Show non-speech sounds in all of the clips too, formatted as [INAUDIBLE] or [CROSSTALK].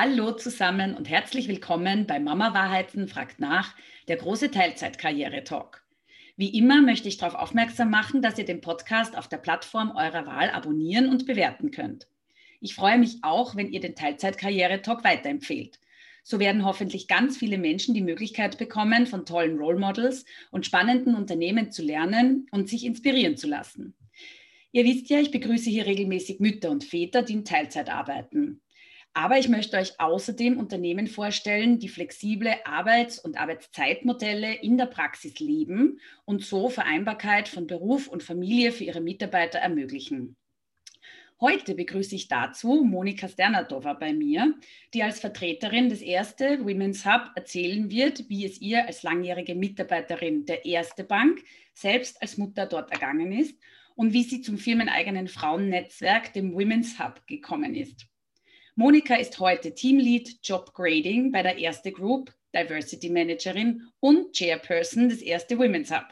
Hallo zusammen und herzlich willkommen bei Mama Wahrheiten fragt nach, der große Teilzeitkarriere-Talk. Wie immer möchte ich darauf aufmerksam machen, dass ihr den Podcast auf der Plattform eurer Wahl abonnieren und bewerten könnt. Ich freue mich auch, wenn ihr den Teilzeitkarriere-Talk weiterempfehlt. So werden hoffentlich ganz viele Menschen die Möglichkeit bekommen, von tollen Role Models und spannenden Unternehmen zu lernen und sich inspirieren zu lassen. Ihr wisst ja, ich begrüße hier regelmäßig Mütter und Väter, die in Teilzeit arbeiten. Aber ich möchte euch außerdem Unternehmen vorstellen, die flexible Arbeits- und Arbeitszeitmodelle in der Praxis leben und so Vereinbarkeit von Beruf und Familie für ihre Mitarbeiter ermöglichen. Heute begrüße ich dazu Monika Sternadova bei mir, die als Vertreterin des Erste Women's Hub erzählen wird, wie es ihr als langjährige Mitarbeiterin der Erste Bank selbst als Mutter dort ergangen ist und wie sie zum firmeneigenen Frauennetzwerk, dem Women's Hub, gekommen ist. Monika ist heute Teamlead Job Grading bei der Erste Group, Diversity Managerin und Chairperson des Erste Women's Hub.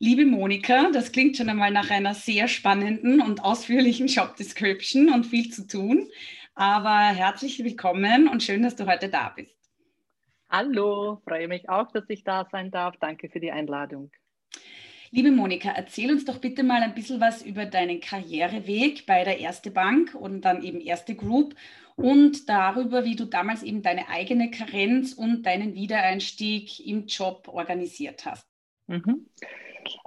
Liebe Monika, das klingt schon einmal nach einer sehr spannenden und ausführlichen [LAUGHS] Job Description und viel zu tun. Aber herzlich willkommen und schön, dass du heute da bist. Hallo, freue mich auch, dass ich da sein darf. Danke für die Einladung. Liebe Monika, erzähl uns doch bitte mal ein bisschen was über deinen Karriereweg bei der Erste Bank und dann eben Erste Group und darüber, wie du damals eben deine eigene Karenz und deinen Wiedereinstieg im Job organisiert hast. Mhm.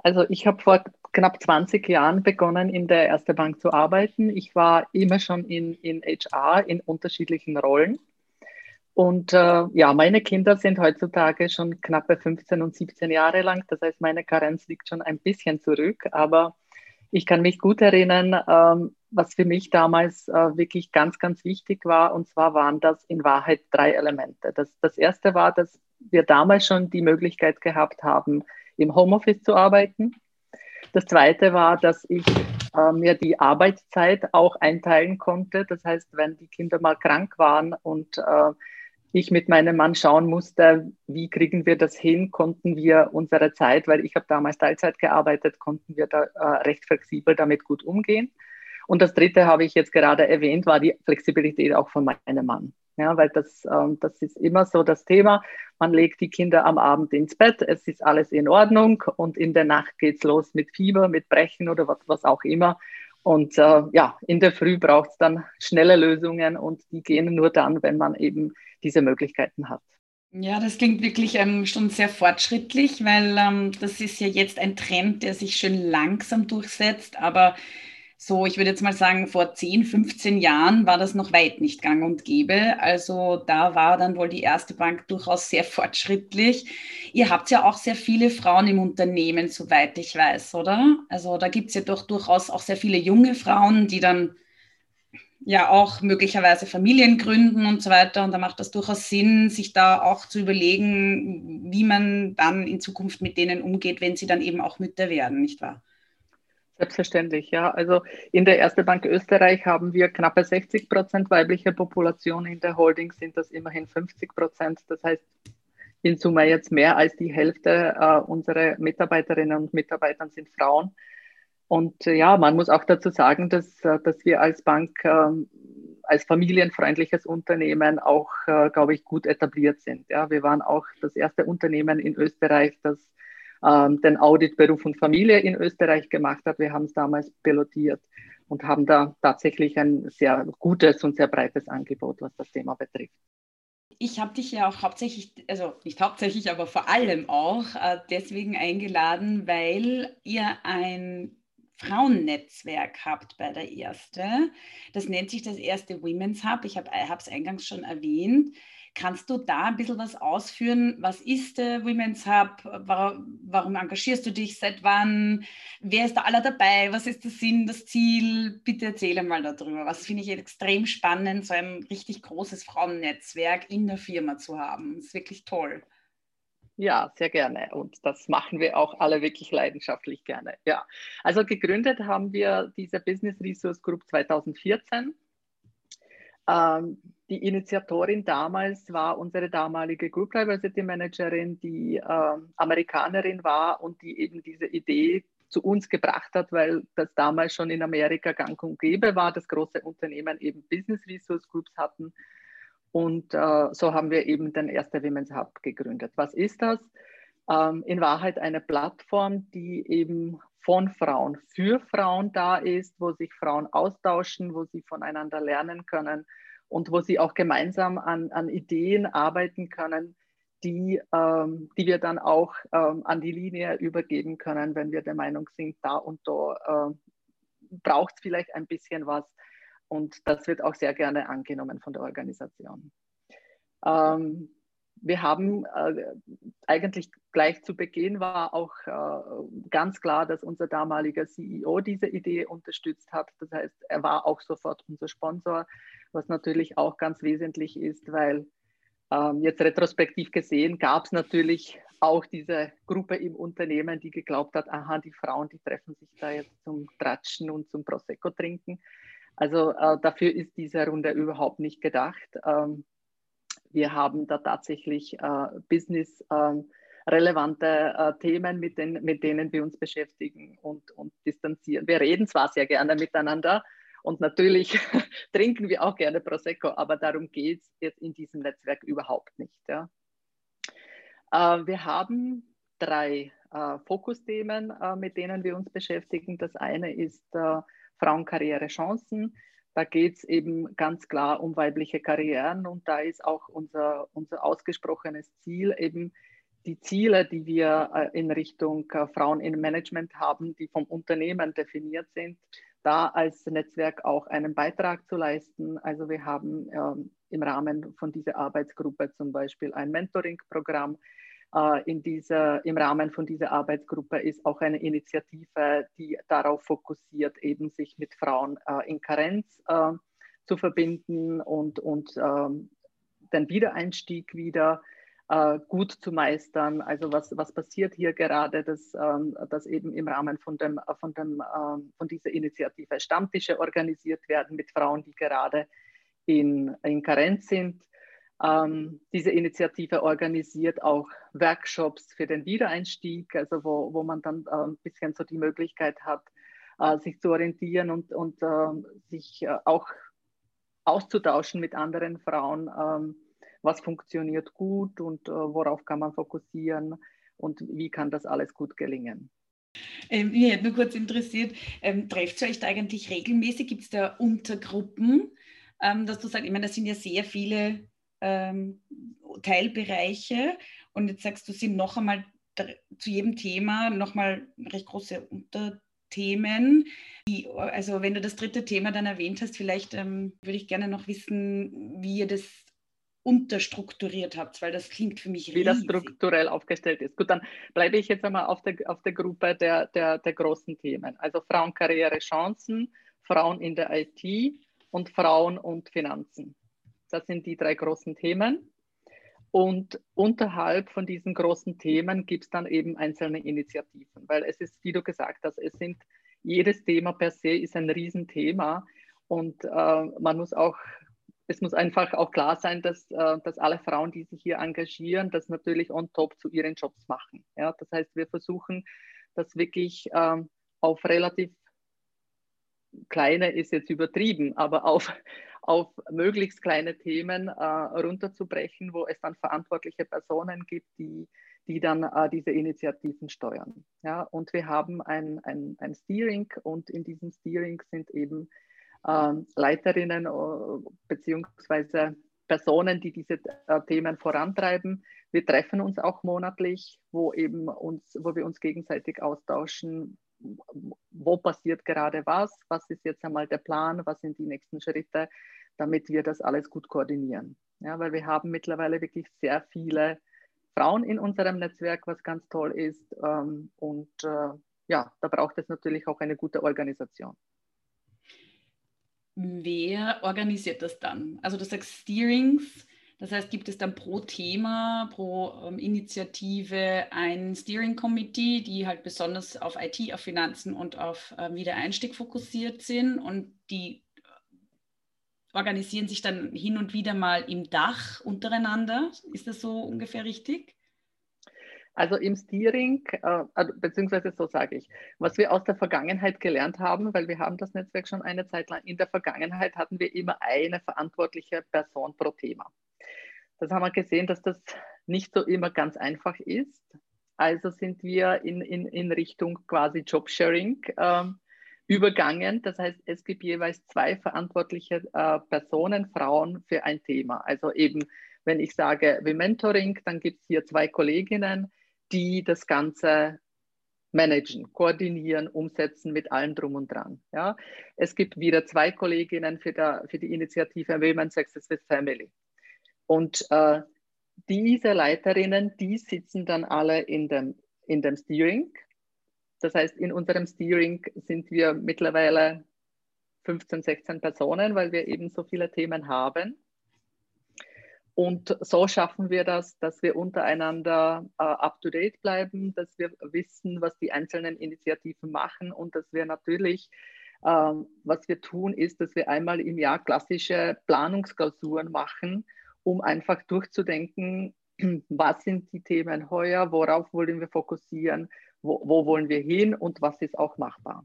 Also ich habe vor knapp 20 Jahren begonnen, in der Erste Bank zu arbeiten. Ich war immer schon in, in HR in unterschiedlichen Rollen. Und äh, ja, meine Kinder sind heutzutage schon knappe 15 und 17 Jahre lang. Das heißt, meine Karenz liegt schon ein bisschen zurück. Aber ich kann mich gut erinnern, ähm, was für mich damals äh, wirklich ganz, ganz wichtig war. Und zwar waren das in Wahrheit drei Elemente. Das, das erste war, dass wir damals schon die Möglichkeit gehabt haben, im Homeoffice zu arbeiten. Das zweite war, dass ich äh, mir die Arbeitszeit auch einteilen konnte. Das heißt, wenn die Kinder mal krank waren und äh, ich mit meinem Mann schauen musste, wie kriegen wir das hin, konnten wir unsere Zeit, weil ich habe damals Teilzeit gearbeitet, konnten wir da äh, recht flexibel damit gut umgehen. Und das Dritte habe ich jetzt gerade erwähnt, war die Flexibilität auch von meinem Mann. Ja, weil das, ähm, das ist immer so das Thema. Man legt die Kinder am Abend ins Bett, es ist alles in Ordnung und in der Nacht geht es los mit Fieber, mit Brechen oder was, was auch immer. Und äh, ja, in der Früh braucht es dann schnelle Lösungen und die gehen nur dann, wenn man eben diese Möglichkeiten hat. Ja, das klingt wirklich ähm, schon sehr fortschrittlich, weil ähm, das ist ja jetzt ein Trend, der sich schön langsam durchsetzt, aber so, ich würde jetzt mal sagen, vor 10, 15 Jahren war das noch weit nicht gang und gäbe. Also da war dann wohl die erste Bank durchaus sehr [LAUGHS] fortschrittlich. Ihr habt ja auch sehr viele Frauen im Unternehmen, soweit ich weiß, oder? Also da gibt es ja doch durchaus auch sehr viele junge Frauen, die dann ja auch möglicherweise Familien gründen und so weiter. Und da macht das durchaus Sinn, sich da auch zu überlegen, wie man dann in Zukunft mit denen umgeht, wenn sie dann eben auch Mütter werden, nicht wahr? Selbstverständlich, ja. Also in der Erste Bank Österreich haben wir knappe 60 Prozent weibliche Population. In der Holding sind das immerhin 50 Prozent. Das heißt, in Summe jetzt mehr als die Hälfte äh, unserer Mitarbeiterinnen und Mitarbeiter sind Frauen. Und äh, ja, man muss auch dazu sagen, dass, äh, dass wir als Bank äh, als familienfreundliches Unternehmen auch, äh, glaube ich, gut etabliert sind. Ja, wir waren auch das erste Unternehmen in Österreich, das ähm, den Audit Beruf und Familie in Österreich gemacht hat. Wir haben es damals pilotiert und haben da tatsächlich ein sehr gutes und sehr breites Angebot, was das Thema betrifft. Ich habe dich ja auch hauptsächlich, also nicht hauptsächlich, aber vor allem auch äh, deswegen eingeladen, weil ihr ein Frauennetzwerk habt bei der Erste. Das nennt sich das Erste Women's Hub. Ich habe es eingangs schon erwähnt. Kannst du da ein bisschen was ausführen? Was ist der Women's Hub? Warum engagierst du dich? Seit wann? Wer ist da alle dabei? Was ist der Sinn, das Ziel? Bitte erzähle mal darüber. Was finde ich extrem spannend, so ein richtig großes Frauennetzwerk in der Firma zu haben. Das ist wirklich toll. Ja, sehr gerne. Und das machen wir auch alle wirklich leidenschaftlich gerne. Ja, also gegründet haben wir diese Business Resource Group 2014 ähm, die Initiatorin damals war unsere damalige Group Diversity Managerin, die äh, Amerikanerin war und die eben diese Idee zu uns gebracht hat, weil das damals schon in Amerika gang und gäbe war, dass große Unternehmen eben Business Resource Groups hatten. Und äh, so haben wir eben den erste Women's Hub gegründet. Was ist das? Ähm, in Wahrheit eine Plattform, die eben von Frauen für Frauen da ist, wo sich Frauen austauschen, wo sie voneinander lernen können und wo sie auch gemeinsam an, an Ideen arbeiten können, die, ähm, die wir dann auch ähm, an die Linie übergeben können, wenn wir der Meinung sind, da und da äh, braucht es vielleicht ein bisschen was. Und das wird auch sehr gerne angenommen von der Organisation. Ähm, wir haben äh, eigentlich gleich zu Beginn war auch äh, ganz klar, dass unser damaliger CEO diese Idee unterstützt hat. Das heißt, er war auch sofort unser Sponsor, was natürlich auch ganz wesentlich ist, weil ähm, jetzt retrospektiv gesehen gab es natürlich auch diese Gruppe im Unternehmen, die geglaubt hat, aha, die Frauen, die treffen sich da jetzt zum Tratschen und zum Prosecco trinken. Also äh, dafür ist diese Runde überhaupt nicht gedacht. Ähm, wir haben da tatsächlich äh, business ähm, äh, Themen, mit, den, mit denen wir uns beschäftigen und, und distanzieren. Wir reden zwar sehr gerne miteinander und natürlich [LAUGHS] trinken wir auch gerne Prosecco, aber darum geht es jetzt in diesem Netzwerk überhaupt nicht. Ja. Äh, wir haben drei äh, Fokusthemen, äh, mit denen wir uns beschäftigen. Das eine ist äh, Frauenkarrierechancen. Da geht es eben ganz klar um weibliche Karrieren und da ist auch unser, unser ausgesprochenes Ziel eben die Ziele, die wir äh, in Richtung äh, Frauen im Management haben, die vom Unternehmen definiert sind, da als Netzwerk auch einen Beitrag zu leisten. Also wir haben ähm, im Rahmen von dieser Arbeitsgruppe zum Beispiel ein Mentoring-Programm, in dieser, Im Rahmen von dieser Arbeitsgruppe ist auch eine Initiative, die darauf fokussiert, eben sich mit Frauen äh, in Karenz äh, zu verbinden und, und ähm, den Wiedereinstieg wieder äh, gut zu meistern. Also was, was passiert hier gerade, dass, ähm, dass eben im Rahmen von, dem, von, dem, ähm, von dieser Initiative Stammtische organisiert werden mit Frauen, die gerade in, in Karenz sind. Ähm, diese Initiative organisiert auch Workshops für den Wiedereinstieg, also wo, wo man dann äh, ein bisschen so die Möglichkeit hat, äh, sich zu orientieren und, und äh, sich auch auszutauschen mit anderen Frauen, ähm, was funktioniert gut und äh, worauf kann man fokussieren und wie kann das alles gut gelingen. Ähm, mich hätte nur kurz interessiert, ähm, trefft ihr euch da eigentlich regelmäßig? Gibt es da Untergruppen, ähm, dass du sagst, ich meine, das sind ja sehr viele ähm, Teilbereiche. Und jetzt sagst du, sind noch einmal zu jedem Thema nochmal recht große Unterthemen. Wie, also wenn du das dritte Thema dann erwähnt hast, vielleicht ähm, würde ich gerne noch wissen, wie ihr das unterstrukturiert habt, weil das klingt für mich riesig. Wie das strukturell aufgestellt ist. Gut, dann bleibe ich jetzt einmal auf der, auf der Gruppe der, der, der großen Themen. Also Frauenkarriere, Chancen, Frauen in der IT und Frauen und Finanzen. Das sind die drei großen Themen. Und unterhalb von diesen großen Themen gibt es dann eben einzelne Initiativen, weil es ist, wie du gesagt hast, es sind, jedes Thema per se ist ein Riesenthema und äh, man muss auch, es muss einfach auch klar sein, dass, äh, dass alle Frauen, die sich hier engagieren, das natürlich on top zu ihren Jobs machen. Ja? Das heißt, wir versuchen, das wirklich äh, auf relativ kleine ist jetzt übertrieben, aber auf, auf möglichst kleine Themen äh, runterzubrechen, wo es dann verantwortliche Personen gibt, die, die dann äh, diese Initiativen steuern. Ja, und wir haben ein, ein, ein Steering und in diesem Steering sind eben äh, Leiterinnen beziehungsweise Personen, die diese äh, Themen vorantreiben. Wir treffen uns auch monatlich, wo eben uns, wo wir uns gegenseitig austauschen, wo passiert gerade was, was ist jetzt einmal der Plan, was sind die nächsten Schritte, damit wir das alles gut koordinieren. Ja, weil wir haben mittlerweile wirklich sehr viele Frauen in unserem Netzwerk, was ganz toll ist. Ähm, und äh, ja, da braucht es natürlich auch eine gute Organisation. Wer organisiert das dann? Also du sagst Steerings, das heißt, gibt es dann pro Thema, pro ähm, Initiative ein Steering Committee, die halt besonders auf IT, auf Finanzen und auf äh, Wiedereinstieg fokussiert sind und die organisieren sich dann hin und wieder mal im Dach untereinander. Ist das so ungefähr richtig? Also im Steering, äh, also beziehungsweise so sage ich, was wir aus der Vergangenheit gelernt haben, weil wir haben das Netzwerk schon eine Zeit lang, in der Vergangenheit hatten wir immer eine verantwortliche Person pro Thema. Das haben wir gesehen, dass das nicht so immer ganz einfach ist. Also sind wir in, in, in Richtung quasi Jobsharing ähm, übergangen. Das heißt, es gibt jeweils zwei verantwortliche äh, Personen, Frauen für ein Thema. Also eben, wenn ich sage wie Mentoring, dann gibt es hier zwei Kolleginnen, die das Ganze managen, koordinieren, umsetzen mit allem drum und dran. Ja. Es gibt wieder zwei Kolleginnen für, der, für die Initiative Women's Success with Family. Und äh, diese Leiterinnen, die sitzen dann alle in dem, in dem Steering. Das heißt, in unserem Steering sind wir mittlerweile 15, 16 Personen, weil wir eben so viele Themen haben. Und so schaffen wir das, dass wir untereinander äh, up-to-date bleiben, dass wir wissen, was die einzelnen Initiativen machen und dass wir natürlich, äh, was wir tun, ist, dass wir einmal im Jahr klassische Planungsklausuren machen, um einfach durchzudenken, [CLEARS THROAT] was sind die Themen heuer, worauf wollen wir fokussieren, wo, wo wollen wir hin und was ist auch machbar.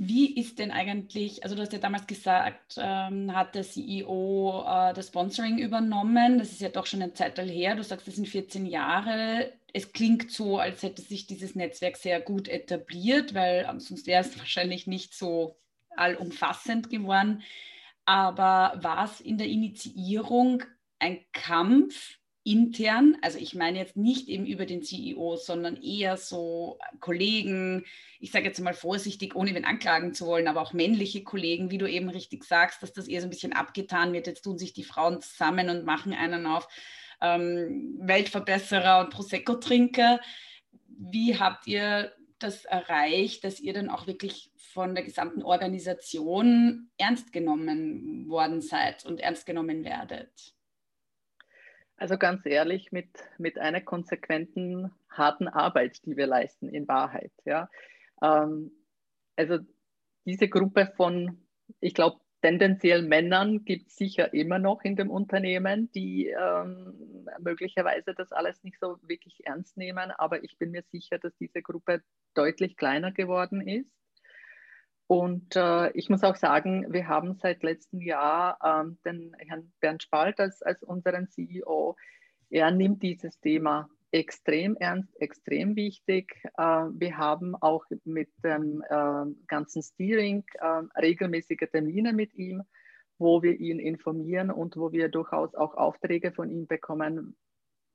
Wie ist denn eigentlich, also du hast ja damals gesagt, ähm, hat der CEO äh, das Sponsoring übernommen. Das ist ja doch schon eine Zeit her. Du sagst, das sind 14 Jahre. Es klingt so, als hätte sich dieses Netzwerk sehr gut etabliert, weil ähm, sonst wäre es wahrscheinlich nicht so allumfassend geworden. Aber war es in der Initiierung ein Kampf intern, also ich meine jetzt nicht eben über den CEO, sondern eher so Kollegen, ich sage jetzt mal vorsichtig, ohne wen anklagen zu wollen, aber auch männliche Kollegen, wie du eben richtig sagst, dass das eher so ein bisschen abgetan wird. Jetzt tun sich die Frauen zusammen und machen einen auf ähm, Weltverbesserer und Prosecco-Trinker. Wie habt ihr das erreicht, dass ihr dann auch wirklich von der gesamten Organisation ernst genommen worden seid und ernst genommen werdet? Also ganz ehrlich, mit, mit einer konsequenten, harten Arbeit, die wir leisten, in Wahrheit. Ja. Ähm, also diese Gruppe von, ich glaube, tendenziell Männern gibt es sicher immer noch in dem Unternehmen, die ähm, möglicherweise das alles nicht so wirklich ernst nehmen. Aber ich bin mir sicher, dass diese Gruppe deutlich kleiner geworden ist. Und äh, ich muss auch sagen, wir haben seit letztem Jahr ähm, den Herrn Bernd Spalt als, als unseren CEO. Er nimmt dieses Thema extrem ernst, extrem wichtig. Äh, wir haben auch mit dem äh, ganzen Steering äh, regelmäßige Termine mit ihm, wo wir ihn informieren und wo wir durchaus auch Aufträge von ihm bekommen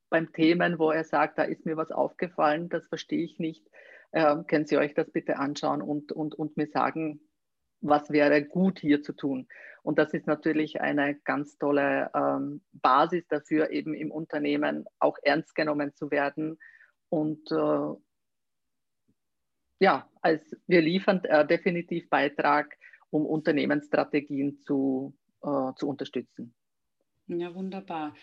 beim Themen, wo er sagt, da ist mir was aufgefallen, das verstehe ich nicht äh, können Sie euch das bitte anschauen und, und, und mir sagen, was wäre gut hier zu tun. Und das ist natürlich eine ganz tolle ähm, Basis dafür, eben im Unternehmen auch ernst genommen zu werden. Und äh, ja, als wir liefern äh, definitiv Beitrag, um Unternehmensstrategien zu, äh, zu unterstützen. Ja, wunderbar.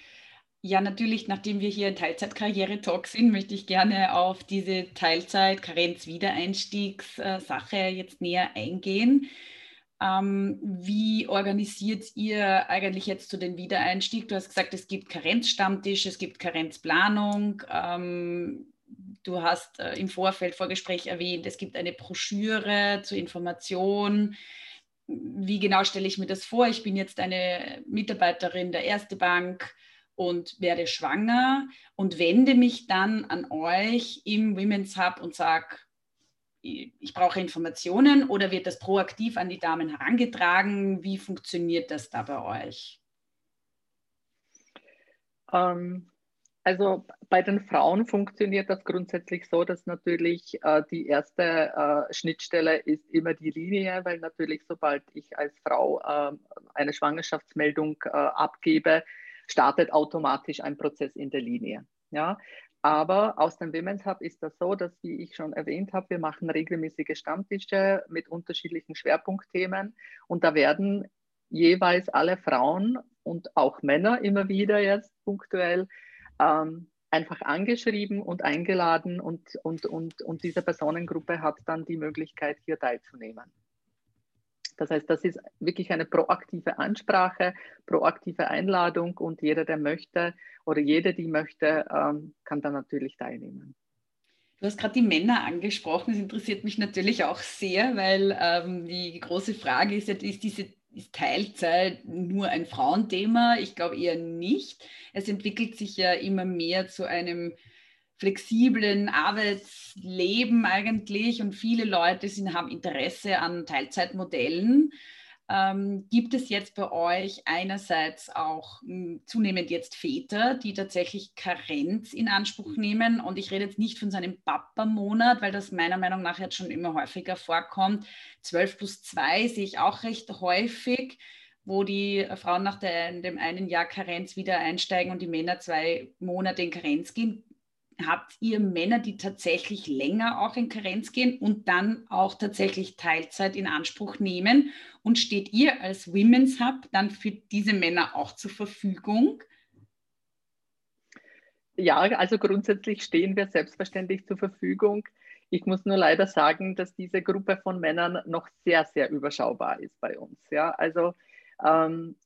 Ja, natürlich, nachdem wir hier in Teilzeitkarriere-Talk sind, möchte ich gerne auf diese Teilzeit-Karenz-Wiedereinstiegs-Sache jetzt näher eingehen. Ähm, wie organisiert ihr eigentlich jetzt zu den Wiedereinstieg? Du hast gesagt, es gibt Karenzstammtisch, es gibt Karenzplanung. Ähm, du hast äh, im Vorfeld, Vorgespräch erwähnt, es gibt eine Broschüre zur Information. Wie genau stelle ich mir das vor? Ich bin jetzt eine Mitarbeiterin der Erste Bank und werde schwanger und wende mich dann an euch im Women's Hub und sage, ich brauche Informationen oder wird das proaktiv an die Damen herangetragen? Wie funktioniert das da bei euch? Ähm, also bei den Frauen funktioniert das grundsätzlich so, dass natürlich äh, die erste äh, Schnittstelle ist immer die Linie, weil natürlich sobald ich als Frau äh, eine Schwangerschaftsmeldung äh, abgebe, startet automatisch ein Prozess in der Linie. Ja, aber aus dem Women's Hub ist das so, dass, wie ich schon erwähnt habe, wir machen regelmäßige Stammtische mit unterschiedlichen Schwerpunktthemen und da werden jeweils alle Frauen und auch Männer immer wieder jetzt punktuell ähm, einfach angeschrieben und eingeladen und, und, und, und diese Personengruppe hat dann die Möglichkeit, hier teilzunehmen. Das heißt, das ist wirklich eine proaktive Ansprache, proaktive Einladung und jeder, der möchte oder jede, die möchte, ähm, kann da natürlich teilnehmen. Du hast gerade die Männer angesprochen. Das interessiert mich natürlich auch sehr, weil ähm, die große Frage ist, ist diese ist Teilzeit nur ein Frauenthema? Ich glaube eher nicht. Es entwickelt sich ja immer mehr zu einem flexiblen Arbeitsleben eigentlich und viele Leute sind, haben Interesse an Teilzeitmodellen. Ähm, gibt es jetzt bei euch einerseits auch mh, hm, zunehmend jetzt Väter, die tatsächlich Karenz in Anspruch nehmen? Und ich rede jetzt nicht von so einem Papa-Monat, weil das meiner Meinung nach jetzt schon immer häufiger vorkommt. 12 plus 2 sehe ich auch recht häufig wo die Frauen nach der, dem einen Jahr Karenz wieder einsteigen und die Männer zwei Monate in Karenz gehen habt ihr Männer, die tatsächlich länger auch in Karenz gehen und dann auch tatsächlich Teilzeit in Anspruch nehmen? Und steht ihr als Women's Hub dann für diese Männer auch zur Verfügung? Ja, also grundsätzlich stehen wir selbstverständlich zur Verfügung. Ich muss nur leider sagen, dass diese Gruppe von Männern noch sehr, sehr überschaubar ist bei uns. Ja, also ähm,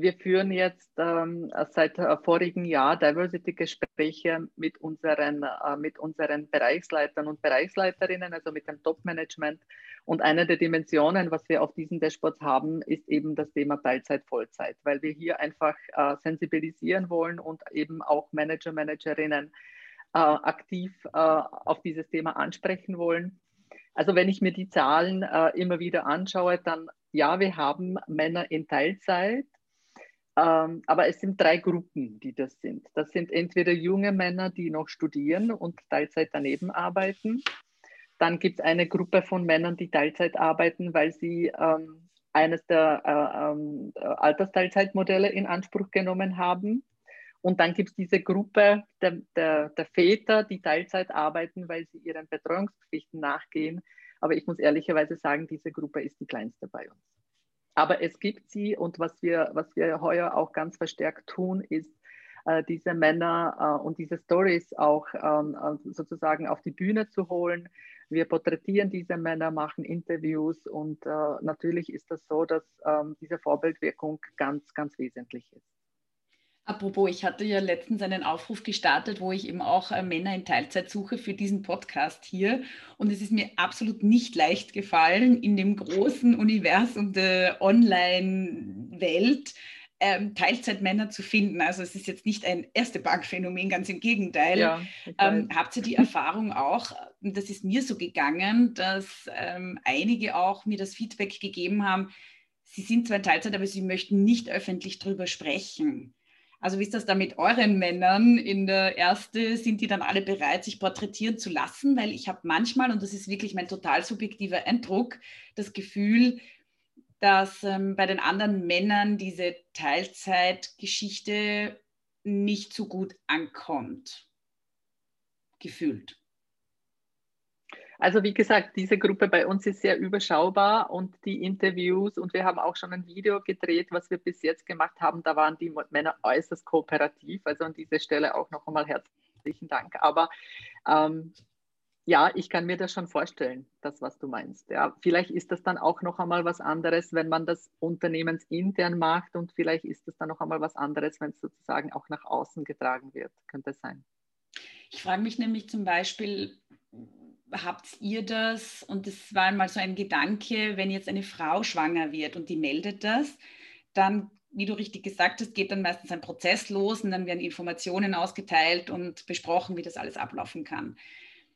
wir führen jetzt ähm, seit äh, vorigen Jahr Diversity-Gespräche mit unseren, äh, mit unseren Bereichsleitern und Bereichsleiterinnen, also mit dem Top-Management. Und eine der Dimensionen, was wir auf diesen Dashboards haben, ist eben das Thema Teilzeit, Vollzeit, weil wir hier einfach äh, sensibilisieren wollen und eben auch Manager, Managerinnen äh, aktiv äh, auf dieses Thema ansprechen wollen. Also wenn ich mir die Zahlen immer wieder anschaue, dann ja, wir haben Männer in Teilzeit, ähm, aber es sind drei Gruppen, die das sind. Das sind entweder junge Männer, die noch studieren und Teilzeit daneben arbeiten. Dann gibt es eine Gruppe von Männern, die Teilzeit arbeiten, weil sie ähm, eines der äh, ähm, Altersteilzeitmodelle in Anspruch genommen haben. Und dann gibt es diese Gruppe der, der, der, Väter, die Teilzeit arbeiten, weil sie ihren Betreuungspflichten nachgehen. Aber ich muss ehrlicherweise sagen, diese Gruppe ist die kleinste bei uns. Aber es gibt sie und was wir, was wir heuer auch ganz verstärkt tun, ist, äh, diese Männer äh, und diese Stories auch ähm, äh, sozusagen auf die Bühne zu holen. Wir porträtieren diese Männer, machen Interviews und äh, natürlich ist das so, dass ähm, diese Vorbildwirkung ganz, ganz wesentlich ist. Apropos, ich hatte ja letztens einen Aufruf gestartet, wo ich eben auch äh, Männer in Teilzeit suche für diesen Podcast hier. Und es ist mir absolut nicht leicht gefallen, in dem großen Universum der Online-Welt ähm, Teilzeitmänner zu finden. Also es ist jetzt nicht ein erste Bankphänomen, ganz im Gegenteil. Ja, ähm, habt ihr die Erfahrung auch, das ist mir so gegangen, dass ähm, einige auch mir das Feedback gegeben haben, sie sind zwar in Teilzeit, aber sie möchten nicht öffentlich darüber sprechen. Also wie ist das da mit euren Männern in der Erste? Sind die dann alle bereit, sich porträtieren zu lassen? Weil ich habe manchmal, und das ist wirklich mein total subjektiver Eindruck, das Gefühl, dass ähm, bei den anderen Männern diese Teilzeitgeschichte nicht so gut ankommt. Gefühlt. Also wie gesagt, diese Gruppe bei uns ist sehr überschaubar und die Interviews und wir haben auch schon ein Video gedreht, was wir bis jetzt gemacht haben. Da waren die Männer äußerst kooperativ. Also an dieser Stelle auch noch einmal herzlichen Dank. Aber ähm, ja, ich kann mir das schon vorstellen, das, was du meinst. Ja, vielleicht ist das dann auch noch einmal was anderes, wenn man das unternehmensintern macht und vielleicht ist das dann noch einmal was anderes, wenn es sozusagen auch nach außen getragen wird. Könnte sein. Ich frage mich nämlich zum Beispiel, habt ihr das? Und das war einmal so ein Gedanke, wenn jetzt eine Frau schwanger wird und die meldet das, dann, wie du richtig gesagt hast, geht dann meistens ein Prozess los und dann werden Informationen ausgeteilt und besprochen, wie das alles ablaufen kann.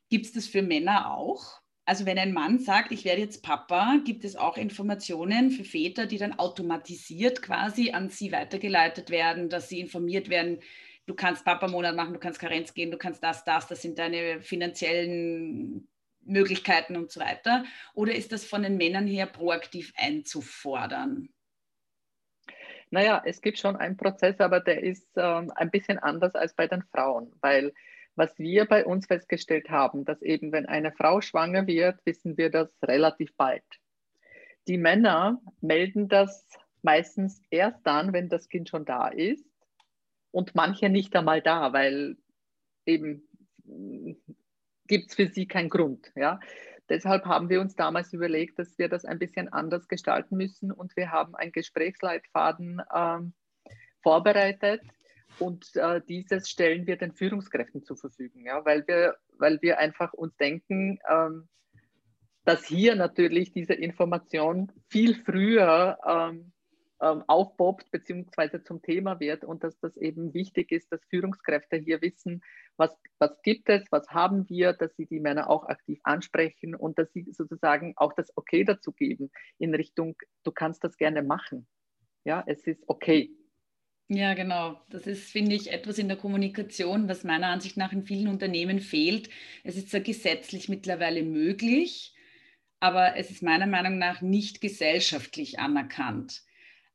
Gibt es das für Männer auch? Also wenn ein Mann sagt, ich werde jetzt Papa, gibt es auch Informationen für Väter, die dann automatisiert quasi an sie weitergeleitet werden, dass sie informiert werden, du kannst Papa-Monat machen, du kannst Karenz gehen, du kannst das, das, das sind deine finanziellen Möglichkeiten und so weiter? Oder ist das von den Männern her proaktiv einzufordern? Naja, es gibt schon einen Prozess, aber der ist ähm, ein bisschen anders als bei den Frauen, weil was wir bei uns festgestellt haben, dass eben wenn eine Frau schwanger wird, wissen wir das relativ bald. Die Männer melden das meistens erst dann, wenn das Kind schon da ist und manche nicht einmal da, weil eben gibt es für sie keinen Grund. Ja? deshalb haben wir uns damals überlegt, dass wir das ein bisschen anders gestalten müssen und wir haben einen Gesprächsleitfaden ähm, vorbereitet und äh, dieses stellen wir den Führungskräften zur Verfügung, ja, weil, wir, weil wir einfach uns denken, ähm, dass hier natürlich diese Information viel früher ähm, ähm, aufpoppt bzw. zum Thema wird und dass das eben wichtig ist, dass Führungskräfte hier wissen, was, was gibt es, was haben wir, dass sie die Männer auch aktiv ansprechen und dass sie sozusagen auch das Okay dazu geben in Richtung, du kannst das gerne machen. Ja, es ist okay. Ja, genau. Das ist, finde ich, etwas in der Kommunikation, was meiner Ansicht nach in vielen Unternehmen fehlt. Es ist zwar gesetzlich mittlerweile möglich, aber es ist meiner Meinung nach nicht gesellschaftlich anerkannt.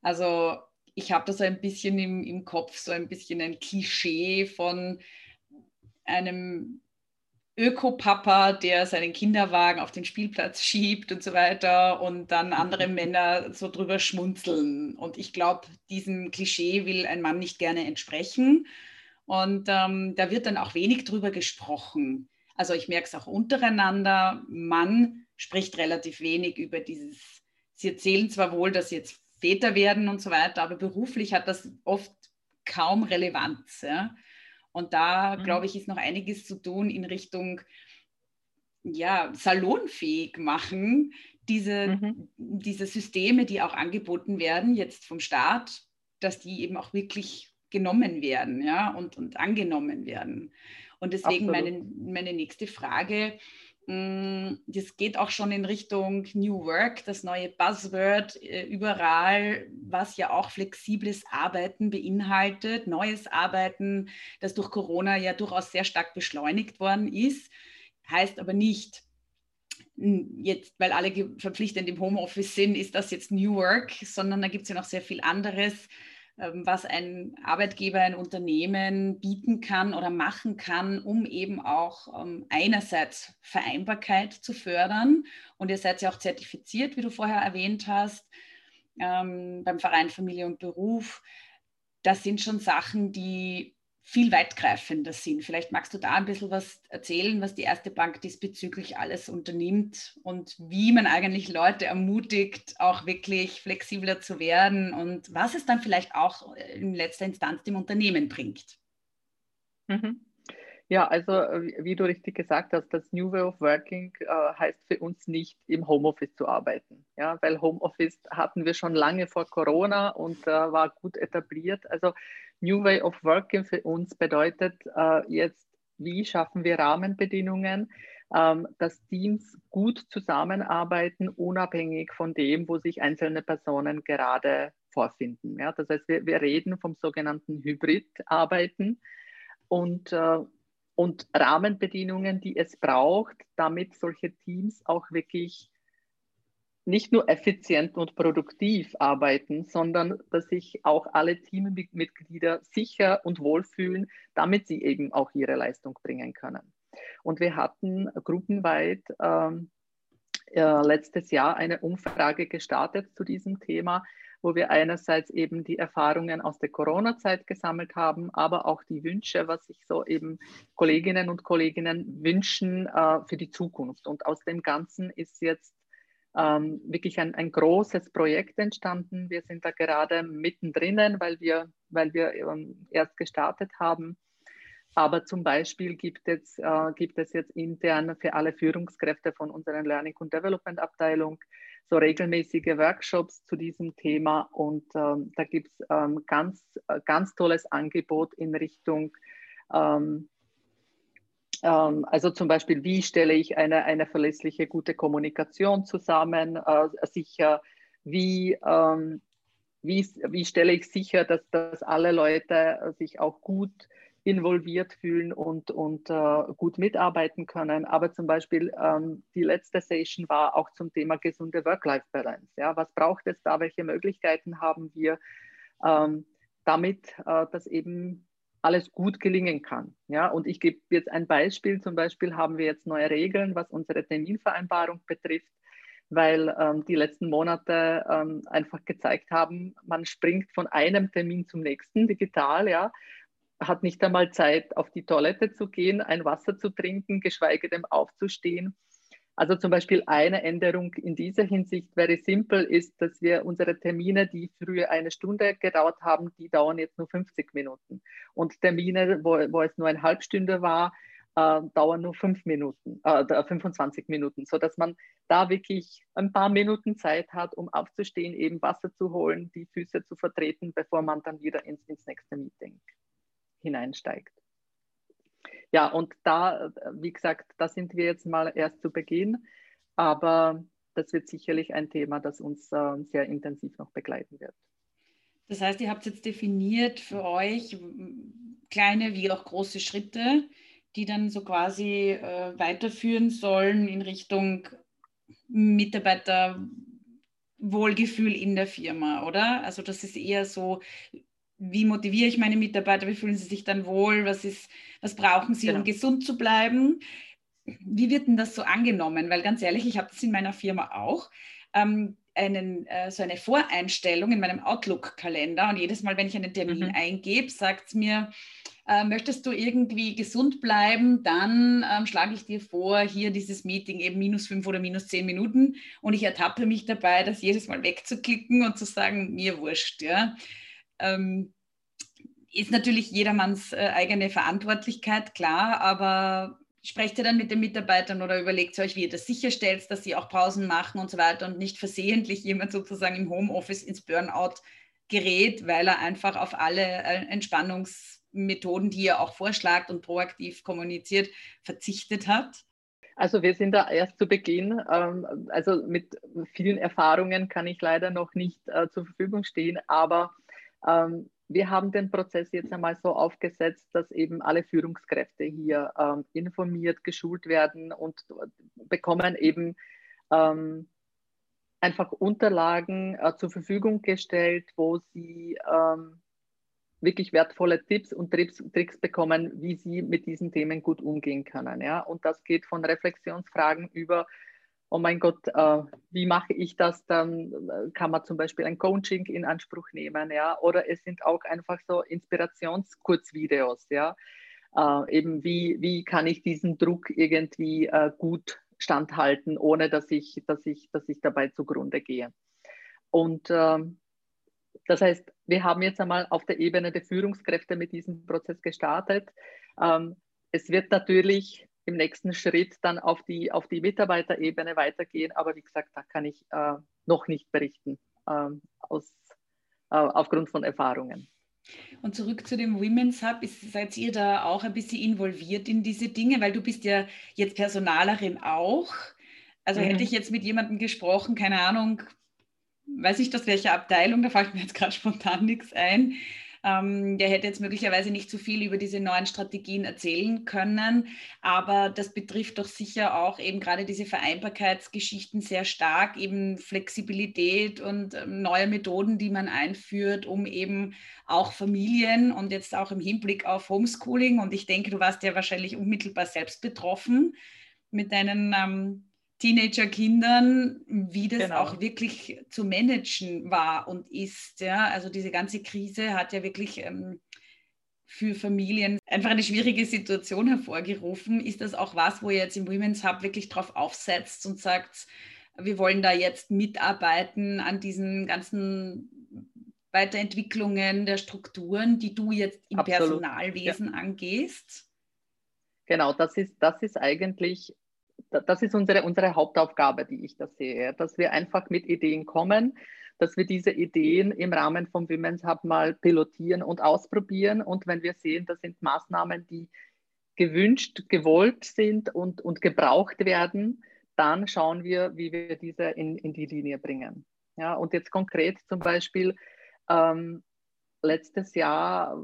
Also ich habe da so ein bisschen im, im Kopf, so ein bisschen ein Klischee von einem Ökopapa, der seinen Kinderwagen auf den Spielplatz schiebt und so weiter und dann andere [LAUGHS] Männer so drüber schmunzeln. Und ich glaube, diesem Klischee will ein Mann nicht gerne entsprechen. Und ähm, da wird dann auch wenig drüber gesprochen. Also ich merke es auch untereinander. Mann spricht relativ wenig über dieses. Sie erzählen zwar wohl, dass sie jetzt Väter werden und so weiter, aber beruflich hat das oft kaum Relevanz. Ja? Und da, mhm. glaube ich, ist noch einiges zu tun in Richtung ja, salonfähig machen, diese, mhm. diese Systeme, die auch angeboten werden, jetzt vom Staat, dass die eben auch wirklich genommen werden ja, und, und angenommen werden. Und deswegen meine, meine nächste Frage, das geht auch schon in Richtung New Work, das neue Buzzword äh, überall, was ja auch flexibles Arbeiten beinhaltet, neues Arbeiten, das durch Corona ja durchaus sehr stark beschleunigt worden ist, heißt aber nicht, jetzt, weil alle verpflichtend im Homeoffice sind, ist das jetzt New Work, sondern da gibt es ja noch sehr viel anderes, was ein Arbeitgeber, ein Unternehmen bieten kann oder machen kann, um eben auch ähm, einerseits Vereinbarkeit zu fördern. Und ihr seid ja auch zertifiziert, wie du vorher erwähnt hast, ähm, beim Verein Familie und Beruf. Das sind schon Sachen, die viel weitgreifender sind. Vielleicht magst du da ein bisschen was erzählen, was die erste Bank diesbezüglich alles unternimmt und wie man eigentlich Leute ermutigt, auch wirklich flexibler zu werden und was es dann vielleicht auch in letzter Instanz dem Unternehmen bringt. Mhm. Ja, also wie du richtig gesagt hast, das New Way of Working äh, heißt für uns nicht im Homeoffice zu arbeiten, ja, weil Homeoffice hatten wir schon lange vor Corona und äh, war gut etabliert. Also New Way of Working für uns bedeutet äh, jetzt, wie schaffen wir Rahmenbedingungen, ähm, dass Teams gut zusammenarbeiten, unabhängig von dem, wo sich einzelne Personen gerade vorfinden. Ja, das heißt, wir, wir reden vom sogenannten Hybrid-Arbeiten und äh, und Rahmenbedingungen, die es braucht, damit solche Teams auch wirklich nicht nur effizient und produktiv arbeiten, sondern dass sich auch alle Teammitglieder sicher und wohlfühlen, damit sie eben auch ihre Leistung bringen können. Und wir hatten gruppenweit ähm, äh, letztes Jahr eine Umfrage gestartet zu diesem Thema, wo wir einerseits eben die Erfahrungen aus der Corona-Zeit gesammelt haben, aber auch die Wünsche, was sich so eben Kolleginnen und Kollegen wünschen äh, für die Zukunft. Und aus dem Ganzen ist jetzt ähm, wirklich ein, ein großes Projekt entstanden. Wir sind da gerade mittendrin, weil wir, weil wir ähm, erst gestartet haben. Aber zum Beispiel gibt es, äh, gibt es jetzt intern für alle Führungskräfte von unserer Learning- und Development-Abteilung so regelmäßige Workshops zu diesem Thema und ähm, da gibt es ähm, ganz, äh, ganz tolles Angebot in Richtung, ähm, ähm, also zum Beispiel, wie stelle ich eine, eine verlässliche, gute Kommunikation zusammen, äh, sicher, wie, ähm, wie, wie stelle ich sicher, dass, dass alle Leute sich auch gut involviert fühlen und, und äh, gut mitarbeiten können. Aber zum Beispiel ähm, die letzte Session war auch zum Thema gesunde Work-Life-Balance. Ja? Was braucht es da? Welche Möglichkeiten haben wir, ähm, damit äh, das eben alles gut gelingen kann. Ja, und ich gebe jetzt ein Beispiel. Zum Beispiel haben wir jetzt neue Regeln, was unsere Terminvereinbarung betrifft, weil ähm, die letzten Monate ähm, einfach gezeigt haben, man springt von einem Termin zum nächsten digital, ja, hat nicht einmal Zeit, auf die Toilette zu gehen, ein Wasser zu trinken, geschweige denn aufzustehen. Also zum Beispiel eine Änderung in dieser Hinsicht wäre simpel, ist, dass wir unsere Termine, die früher eine Stunde gedauert haben, die dauern jetzt nur 50 Minuten. Und Termine, wo, wo es nur eine Halbstunde war, äh, dauern nur fünf Minuten, äh, 25 Minuten, sodass man da wirklich ein paar Minuten Zeit hat, um aufzustehen, eben Wasser zu holen, die Füße zu vertreten, bevor man dann wieder ins, ins nächste Meeting hineinsteigt. Ja, und da, wie gesagt, da sind wir jetzt mal erst zu Beginn, aber das wird sicherlich ein Thema, das uns äh, sehr intensiv noch begleiten wird. Das heißt, ihr habt jetzt definiert für euch kleine wie auch große Schritte, die dann so quasi äh, weiterführen sollen in Richtung Mitarbeiterwohlgefühl in der Firma, oder? Also das ist eher so, wie motiviere ich meine Mitarbeiter, wie fühlen sie sich dann wohl, was, ist, was brauchen sie, genau. um gesund zu bleiben. Wie wird denn das so angenommen? Weil ganz ehrlich, ich habe das in meiner Firma auch. Ähm, einen, äh, so eine Voreinstellung in meinem Outlook-Kalender und jedes Mal, wenn ich einen Termin mhm. eingebe, sagt es mir, äh, möchtest du irgendwie gesund bleiben, dann ähm, schlage ich dir vor, hier dieses Meeting eben minus fünf oder minus zehn Minuten und ich ertappe mich dabei, das jedes Mal wegzuklicken und zu sagen, mir wurscht, ja ähm, ist natürlich jedermanns äh, eigene Verantwortlichkeit, klar, aber sprecht ihr dann mit den Mitarbeitern oder überlegt ihr euch, wie ihr das sicherstellt, dass sie auch Pausen machen und so weiter und nicht versehentlich jemand sozusagen im Homeoffice ins Burnout gerät, weil er einfach auf alle äh, Entspannungsmethoden, die er auch vorschlagt und proaktiv kommuniziert, verzichtet hat? Also wir sind da erst zu Beginn. Ähm, also mit vielen Erfahrungen kann ich leider noch nicht äh, zur Verfügung stehen, aber ähm, wir haben den Prozess jetzt einmal so aufgesetzt, dass eben alle Führungskräfte hier ähm, informiert, geschult werden und bekommen eben ähm, einfach Unterlagen äh, zur Verfügung gestellt, wo sie ähm, wirklich wertvolle Tipps und Tricks, Tricks, bekommen, wie sie mit diesen Themen gut umgehen können. Ja? Und das geht von Reflexionsfragen über oh mein Gott, äh, wie mache ich das? Dann kann man zum Beispiel ein Coaching in Anspruch nehmen, ja, oder es sind auch einfach so Inspirationskurzvideos, ja, äh, eben wie, wie kann ich diesen Druck irgendwie äh, gut standhalten, ohne dass ich, dass ich, dass ich dabei zugrunde gehe. Und ähm, das heißt, wir haben jetzt einmal auf der Ebene der Führungskräfte mit diesem Prozess gestartet. Ähm, es wird natürlich im nächsten Schritt dann auf die, auf die Mitarbeiterebene weitergehen. Aber wie gesagt, da kann ich äh, noch nicht berichten äh, aus, äh, aufgrund von Erfahrungen. Und zurück zu dem Women's Hub, ist, seid ihr da auch ein bisschen involviert in diese Dinge? Weil du bist ja jetzt Personalerin auch. Also mhm. hätte ich jetzt mit jemandem gesprochen, keine Ahnung, weiß ich aus welcher Abteilung, da fällt mir jetzt gerade spontan nichts ein, ähm, der hätte jetzt möglicherweise nicht so viel über diese neuen Strategien erzählen können, aber das betrifft doch sicher auch eben gerade diese Vereinbarkeitsgeschichten sehr stark, eben Flexibilität und ähm, neue Methoden, die man einführt, um eben auch Familien und jetzt auch im Hinblick auf Homeschooling. Und ich denke, du warst ja wahrscheinlich unmittelbar selbst betroffen mit deinen ähm, Teenager-Kindern, wie das genau. auch wirklich zu managen war und ist. Ja? Also diese ganze Krise hat ja wirklich ähm, für Familien einfach eine schwierige Situation hervorgerufen. Ist das auch was, wo ihr jetzt im Women's Hub wirklich drauf aufsetzt und sagt, wir wollen da jetzt mitarbeiten an diesen ganzen Weiterentwicklungen der Strukturen, die du jetzt im Absolut. Personalwesen ja. angehst? Genau, das ist, das ist eigentlich das ist unsere, unsere Hauptaufgabe, die ich da sehe, dass wir einfach mit Ideen kommen, dass wir diese Ideen im Rahmen vom Women's Hub mal pilotieren und ausprobieren. Und wenn wir sehen, das sind Maßnahmen, die gewünscht, gewollt sind und, und gebraucht werden, dann schauen wir, wie wir diese in, in die Linie bringen. Ja, und jetzt konkret zum Beispiel ähm, letztes Jahr,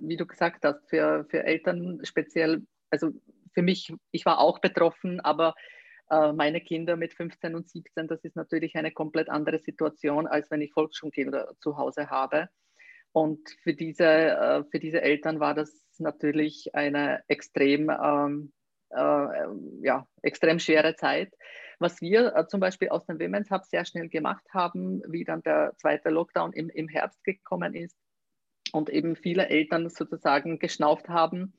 wie du gesagt hast, für, für Eltern speziell, also für mich, ich war auch betroffen, aber äh, meine Kinder mit 15 und 17, das ist natürlich eine komplett andere Situation, als wenn ich Volksschulkinder zu Hause habe. Und für diese, äh, für diese Eltern war das natürlich eine extrem, ähm, äh, ja, extrem schwere Zeit. Was wir äh, zum Beispiel aus dem Women's Hub sehr schnell gemacht haben, wie dann der zweite Lockdown im, im Herbst gekommen ist und eben viele Eltern sozusagen geschnauft haben,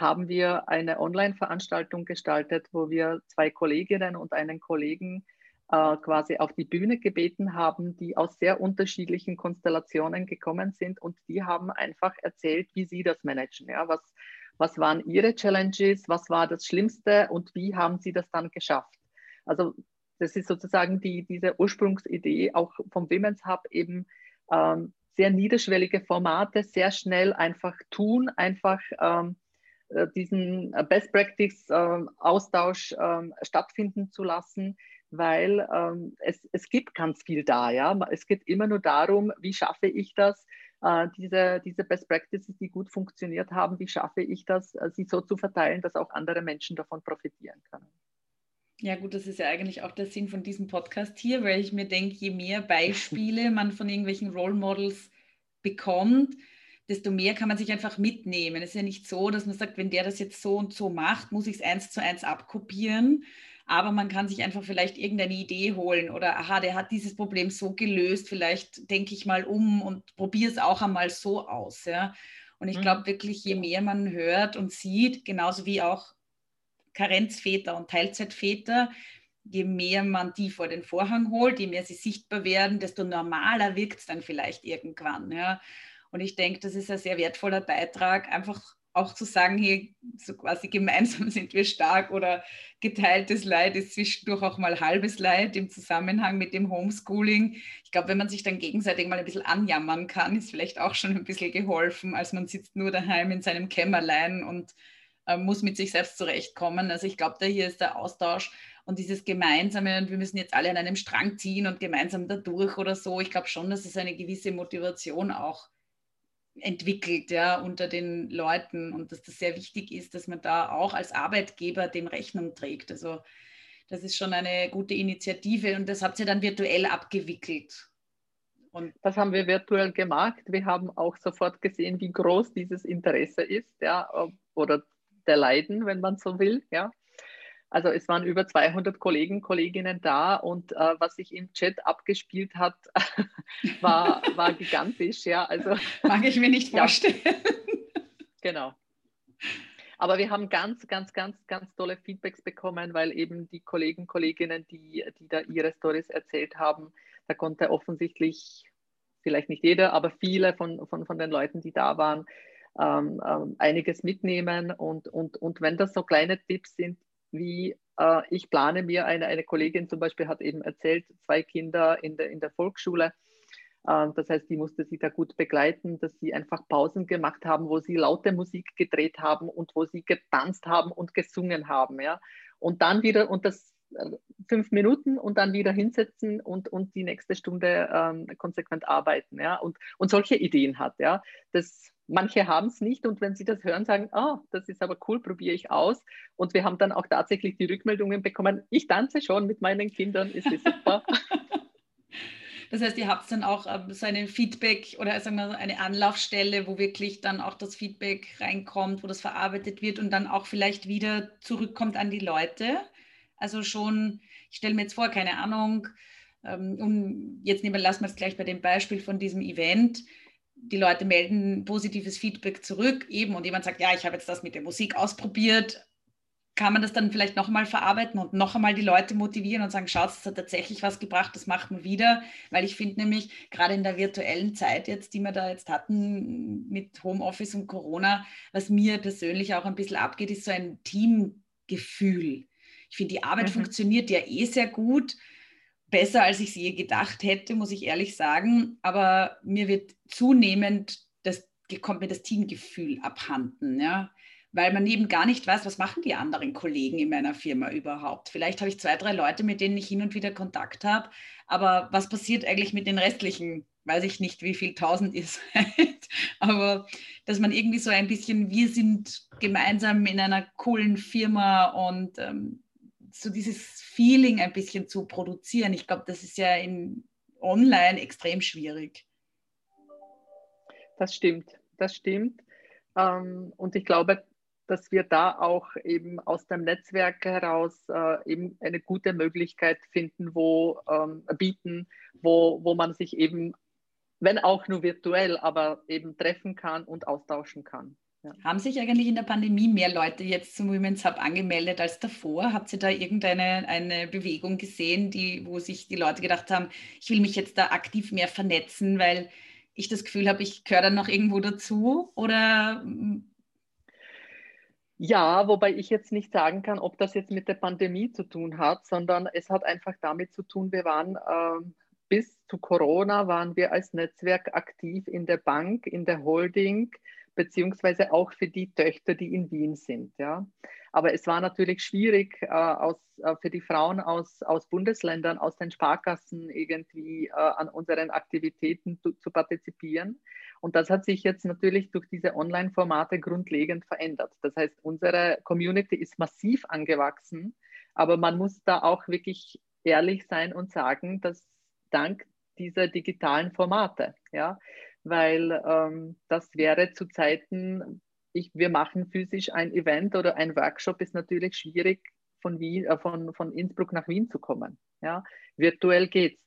haben wir eine Online-Veranstaltung gestaltet, wo wir zwei Kolleginnen und einen Kollegen äh, quasi auf die Bühne gebeten haben, die aus sehr unterschiedlichen Konstellationen gekommen sind und die haben einfach erzählt, wie sie das managen. Ja, was, was waren ihre Challenges, was war das Schlimmste und wie haben sie das dann geschafft. Also das ist sozusagen die, diese Ursprungsidee auch vom Women's Hub eben ähm, sehr niederschwellige Formate, sehr schnell einfach tun, einfach ähm, äh, diesen äh, Best Practice äh, Austausch ähm, stattfinden zu lassen, weil ähm, es, es gibt ganz viel da. Ja? Es geht immer nur darum, wie schaffe ich das, diese, diese Best Practices, die gut funktioniert haben, wie schaffe ich das, sie so zu verteilen, dass auch andere Menschen davon profitieren können. Ja, gut, das ist ja eigentlich auch der Sinn von diesem Podcast hier, weil ich mir denke, je mehr Beispiele man von irgendwelchen Role Models bekommt, desto mehr kann man sich einfach mitnehmen. Es ist ja nicht so, dass man sagt, wenn der das jetzt so und so macht, muss ich es eins zu eins abkopieren. Aber man kann sich einfach vielleicht irgendeine Idee holen oder, aha, der hat dieses Problem so gelöst, vielleicht denke ich mal um und probiere es auch einmal so aus. Ja? Und ich mhm. glaube wirklich, je mehr man hört und sieht, genauso wie auch Karenzväter und Teilzeitväter, je mehr man die vor den Vorhang holt, je mehr sie sichtbar werden, desto normaler wirkt es dann vielleicht irgendwann. Ja? Und ich denke, das ist ein sehr wertvoller Beitrag, einfach auch zu sagen, hier so quasi gemeinsam [LAUGHS] sind wir stark oder geteiltes Leid ist zwischendurch auch mal halbes Leid im Zusammenhang mit dem Homeschooling. Ich glaube, wenn man sich dann gegenseitig mal ein bisschen anjammern kann, ist vielleicht auch schon ein bisschen geholfen, als man sitzt nur daheim in seinem Kämmerlein und äh, muss mit sich selbst zurechtkommen. Also ich glaube, da hier ist der Austausch und dieses Gemeinsame und wir müssen jetzt alle an einem Strang ziehen und gemeinsam da durch oder so. Ich glaube schon, dass es eine gewisse Motivation auch entwickelt ja, unter den Leuten und dass das sehr wichtig ist, dass man da auch als Arbeitgeber dem Rechnung trägt. Also das ist schon eine gute Initiative und das habt ihr dann virtuell abgewickelt. Und das haben wir virtuell gemacht. Wir haben auch sofort gesehen, wie groß dieses Interesse ist, ja, oder der Leiden, wenn man so will, ja. Also es waren über 200 Kollegen, Kolleginnen da und äh, was sich im Chat abgespielt hat, [LAUGHS] war, war gigantisch. Ja, also, [LAUGHS] Mag ich mir nicht vorstellen. Ja, genau. Aber wir haben ganz, ganz, ganz, ganz tolle Feedbacks bekommen, weil eben die Kollegen, Kolleginnen, die, die da ihre Stories erzählt haben, da konnte offensichtlich, vielleicht nicht jeder, aber viele von, von, von den Leuten, die da waren, ähm, ähm, einiges mitnehmen. Und, und, und wenn das so kleine Tipps sind, wie äh, ich plane mir, eine, eine Kollegin zum Beispiel hat eben erzählt, zwei Kinder in der, in der Volksschule. Äh, das heißt, die musste sie da gut begleiten, dass sie einfach Pausen gemacht haben, wo sie laute Musik gedreht haben und wo sie getanzt haben und gesungen haben. Ja? Und dann wieder, und das fünf Minuten und dann wieder hinsetzen und, und die nächste Stunde ähm, konsequent arbeiten, ja, und, und solche Ideen hat, ja. Das, manche haben es nicht und wenn sie das hören, sagen, oh, das ist aber cool, probiere ich aus. Und wir haben dann auch tatsächlich die Rückmeldungen bekommen, ich tanze schon mit meinen Kindern, ist es super. [LAUGHS] [LAUGHS] Das heißt, ihr habt dann auch ähm, so eine Feedback oder sagen wir eine Anlaufstelle, wo wirklich dann auch das Feedback reinkommt, wo das verarbeitet wird und dann auch vielleicht wieder zurückkommt an die Leute. Also schon, ich stelle mir jetzt vor, keine Ahnung, ähm, um, jetzt nehmen, lassen wir es gleich bei dem Beispiel von diesem Event. Die Leute melden positives Feedback zurück, eben, und jemand sagt, ja, ich habe jetzt das mit der Musik ausprobiert. Kann man das dann vielleicht noch einmal verarbeiten und noch einmal die Leute motivieren und sagen, schaut, es hat tatsächlich was gebracht, das machen wir wieder. Weil ich finde nämlich, gerade in der virtuellen Zeit jetzt, die wir da jetzt hatten mit Homeoffice und Corona, was mir persönlich auch ein bisschen abgeht, ist so ein Teamgefühl. Ich finde, die Arbeit mhm. funktioniert ja eh sehr gut. Besser, als ich es je gedacht hätte, muss ich ehrlich sagen. Aber mir wird zunehmend, das kommt mir das Teamgefühl abhanden. Ja? weil man eben gar nicht weiß, was machen die anderen Kollegen in meiner Firma überhaupt. Vielleicht habe ich zwei, drei Leute, mit denen ich hin und wieder Kontakt habe, aber was passiert eigentlich mit den restlichen? Weiß ich nicht, wie viel tausend ihr [LAUGHS] seid, aber dass man irgendwie so ein bisschen, wir sind gemeinsam in einer coolen Firma und ähm, so dieses Feeling ein bisschen zu produzieren. Ich glaube, das ist ja in online extrem schwierig. Das stimmt, das stimmt. Ähm, und ich glaube, dass wir da auch eben aus dem Netzwerk heraus äh, eben eine gute Möglichkeit finden, wo ähm, bieten, wo, wo man sich eben, wenn auch nur virtuell, aber eben treffen kann und austauschen kann. Ja. Haben sich eigentlich in der Pandemie mehr Leute jetzt zum Women's Hub angemeldet als davor? Habt ihr da irgendeine eine Bewegung gesehen, die, wo sich die Leute gedacht haben, ich will mich jetzt da aktiv mehr vernetzen, weil ich das Gefühl habe, ich gehöre dann noch irgendwo dazu? Oder ja, wobei ich jetzt nicht sagen kann, ob das jetzt mit der Pandemie zu tun hat, sondern es hat einfach damit zu tun, wir waren äh, bis zu Corona waren wir als Netzwerk aktiv in der Bank, in der Holding, beziehungsweise auch für die Töchter, die in Wien sind. Ja. Aber es war natürlich schwierig äh, aus, äh, für die Frauen aus, aus Bundesländern, aus den Sparkassen irgendwie äh, an unseren Aktivitäten zu, zu, partizipieren. Und das hat sich jetzt natürlich durch diese Online-Formate grundlegend verändert. Das heißt, unsere Community ist massiv angewachsen, aber man muss da auch wirklich ehrlich sein und sagen, dass dank dieser digitalen Formate, ja, weil ähm, das wäre zu Zeiten, ich, wir machen physisch ein Event oder ein Workshop, ist natürlich schwierig, von, Wien, äh, von, von Innsbruck nach Wien zu kommen. Ja? Virtuell geht's.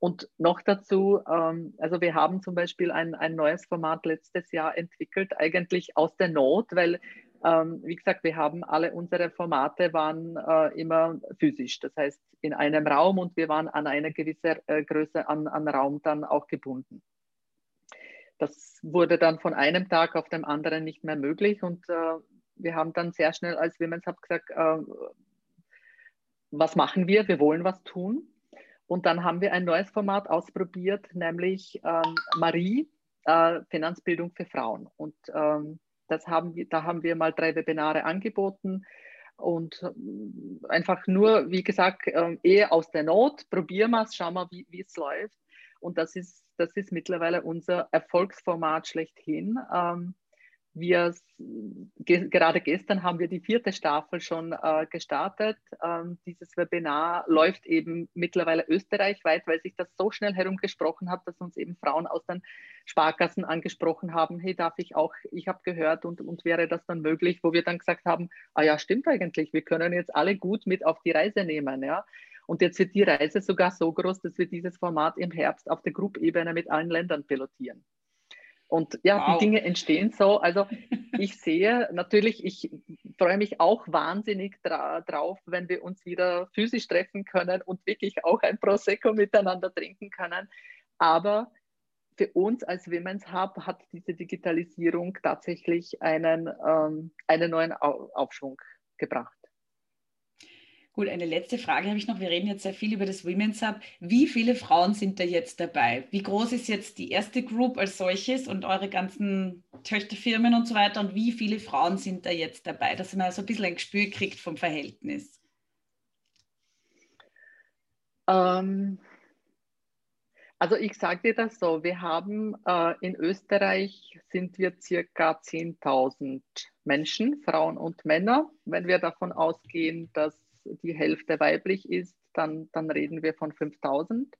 Und noch dazu, ähm, also wir haben zum Beispiel ein, ein neues Format letztes Jahr entwickelt, eigentlich aus der Not, weil, ähm, wie gesagt, wir haben alle unsere Formate waren äh, immer physisch, das heißt in einem Raum und wir waren an eine gewisse äh, Größe an, an Raum dann auch gebunden. Das wurde dann von einem Tag auf den anderen nicht mehr möglich und äh, wir haben dann sehr schnell als Women's Hub gesagt, äh, was machen wir? Wir wollen was tun. Und dann haben wir ein neues Format ausprobiert, nämlich ähm, Marie, äh, Finanzbildung für Frauen. Und ähm, das haben wir, da haben wir mal drei Webinare angeboten und äh, einfach nur, wie gesagt, äh, eher aus der Not, probieren wir es, schauen wir, wie es läuft. Und das ist, das ist mittlerweile unser Erfolgsformat schlechthin. Ähm, wir, ge gerade gestern haben wir die vierte Staffel schon äh, gestartet. Ähm, dieses Webinar läuft eben mittlerweile österreichweit, weil sich das so schnell herumgesprochen hat, dass uns eben Frauen aus den Sparkassen angesprochen haben, hey, darf ich auch, ich habe gehört und, und wäre das dann möglich, wo wir dann gesagt haben, ah ja, stimmt eigentlich, wir können jetzt alle gut mit auf die Reise nehmen. Ja? Und jetzt wird die Reise sogar so groß, dass wir dieses Format im Herbst auf der Gruppebene mit allen Ländern pilotieren. Und ja, wow. die Dinge entstehen so. Also [LAUGHS] ich sehe natürlich, ich freue mich auch wahnsinnig dra drauf, wenn wir uns wieder physisch treffen können und wirklich auch ein Prosecco miteinander trinken können. Aber für uns als Women's Hub hat diese Digitalisierung tatsächlich einen, ähm, einen neuen Aufschwung gebracht. Gut, eine letzte Frage habe ich noch. Wir reden jetzt sehr viel über das Women's Hub. Wie viele Frauen sind da jetzt dabei? Wie groß ist jetzt die erste Group als solches und eure ganzen Töchterfirmen und so weiter? Und wie viele Frauen sind da jetzt dabei, dass man so ein bisschen ein Gespür kriegt vom Verhältnis? Ähm, also ich sage dir das so, wir haben äh, in Österreich sind wir circa 10.000 Menschen, Frauen und Männer. Wenn wir davon ausgehen, dass die Hälfte weiblich ist, dann, dann reden wir von 5000.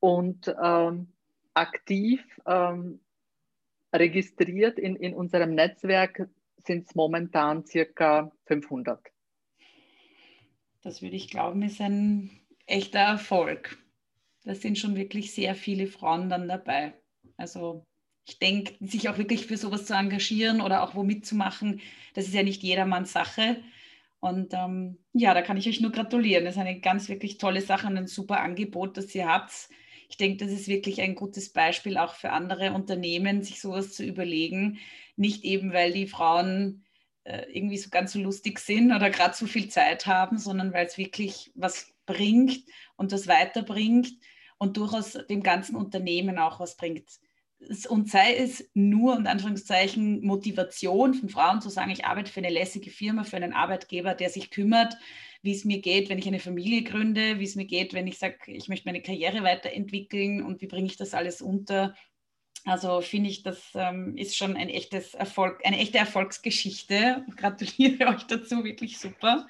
Und ähm, aktiv ähm, registriert in, in unserem Netzwerk sind es momentan circa 500. Das würde ich glauben, ist ein echter Erfolg. Da sind schon wirklich sehr viele Frauen dann dabei. Also ich denke, sich auch wirklich für sowas zu engagieren oder auch wo mitzumachen, das ist ja nicht jedermanns Sache. Und ähm, ja, da kann ich euch nur gratulieren. Das ist eine ganz wirklich tolle Sache und ein super Angebot, das ihr habt. Ich denke, das ist wirklich ein gutes Beispiel auch für andere Unternehmen, sich sowas zu überlegen. Nicht eben, weil die Frauen äh, irgendwie so ganz so lustig sind oder gerade so viel Zeit haben, sondern weil es wirklich was bringt und das weiterbringt und durchaus dem ganzen Unternehmen auch was bringt und sei es nur in Anführungszeichen Motivation von Frauen zu sagen, ich arbeite für eine lässige Firma, für einen Arbeitgeber, der sich kümmert, wie es mir geht, wenn ich eine Familie gründe, wie es mir geht, wenn ich sage, ich möchte meine Karriere weiterentwickeln und wie bringe ich das alles unter. Also finde ich, das ähm, ist schon ein echtes Erfolg, eine echte Erfolgsgeschichte. Ich [LAUGHS] gratuliere euch dazu, wirklich super.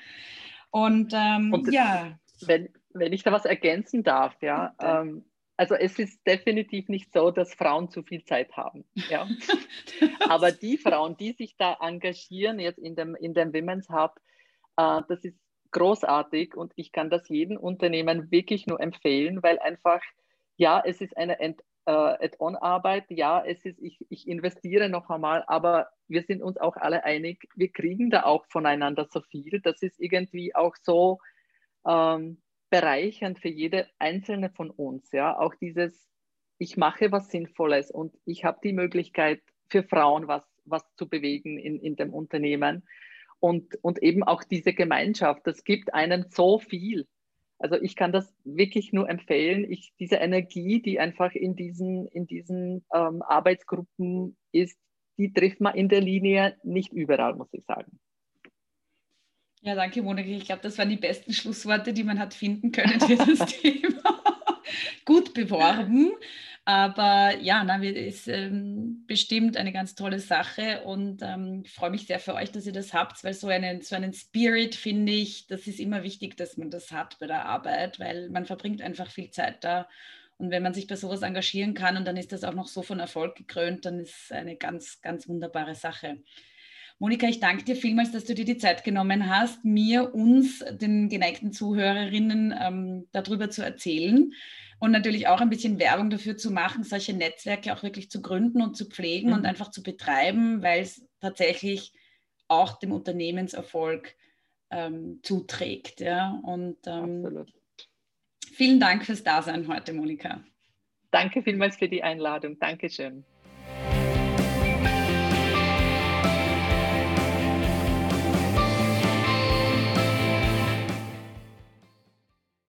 Und, ähm, und ja. Wenn, wenn ich da was ergänzen darf, ja, ähm, also es ist definitiv nicht so, dass Frauen zu viel Zeit haben. Ja? [LAUGHS] Aber die Frauen, die sich da engagieren jetzt in dem, in dem Women's Hub, äh, das ist großartig und ich kann das jedem Unternehmen wirklich nur empfehlen, weil einfach, ja, es ist eine Ent äh, Add-on-Arbeit, ja, es ist, ich, ich investiere noch einmal, aber wir sind uns auch alle einig, wir kriegen da auch voneinander so viel. Das ist irgendwie auch so ähm, bereichernd für jede einzelne von uns. Ja, auch dieses, ich mache was Sinnvolles und ich habe die Möglichkeit für Frauen was, was zu bewegen in, in dem Unternehmen. Und, und eben auch diese Gemeinschaft, das gibt einem so viel. Also ich kann das wirklich nur empfehlen. Ich, diese Energie, die einfach in diesen, in diesen ähm, Arbeitsgruppen ist, die trifft man in der Linie nicht überall, muss ich sagen. Ja, danke, Monika. Ich glaube, das waren die besten Schlussworte, die man hat finden können für das [LAUGHS] Thema. Gut beworben. Aber ja, na, ist ähm, bestimmt eine ganz tolle Sache und ähm, ich freue mich sehr für euch, dass ihr das habt, weil so einen, so einen Spirit finde ich, das ist immer wichtig, dass man das hat bei der Arbeit, weil man verbringt einfach viel Zeit da. Und wenn man sich bei sowas engagieren kann und dann ist das auch noch so von Erfolg gekrönt, dann ist es eine ganz, ganz wunderbare Sache. Monika, ich danke dir vielmals, dass du dir die Zeit genommen hast, mir, uns, den geneigten Zuhörerinnen ähm, darüber zu erzählen und natürlich auch ein bisschen Werbung dafür zu machen, solche Netzwerke auch wirklich zu gründen und zu pflegen mhm. und einfach zu betreiben, weil es tatsächlich auch dem Unternehmenserfolg ähm, zuträgt. Ja? Und ähm, vielen Dank fürs Dasein heute, Monika. Danke vielmals für die Einladung. Dankeschön.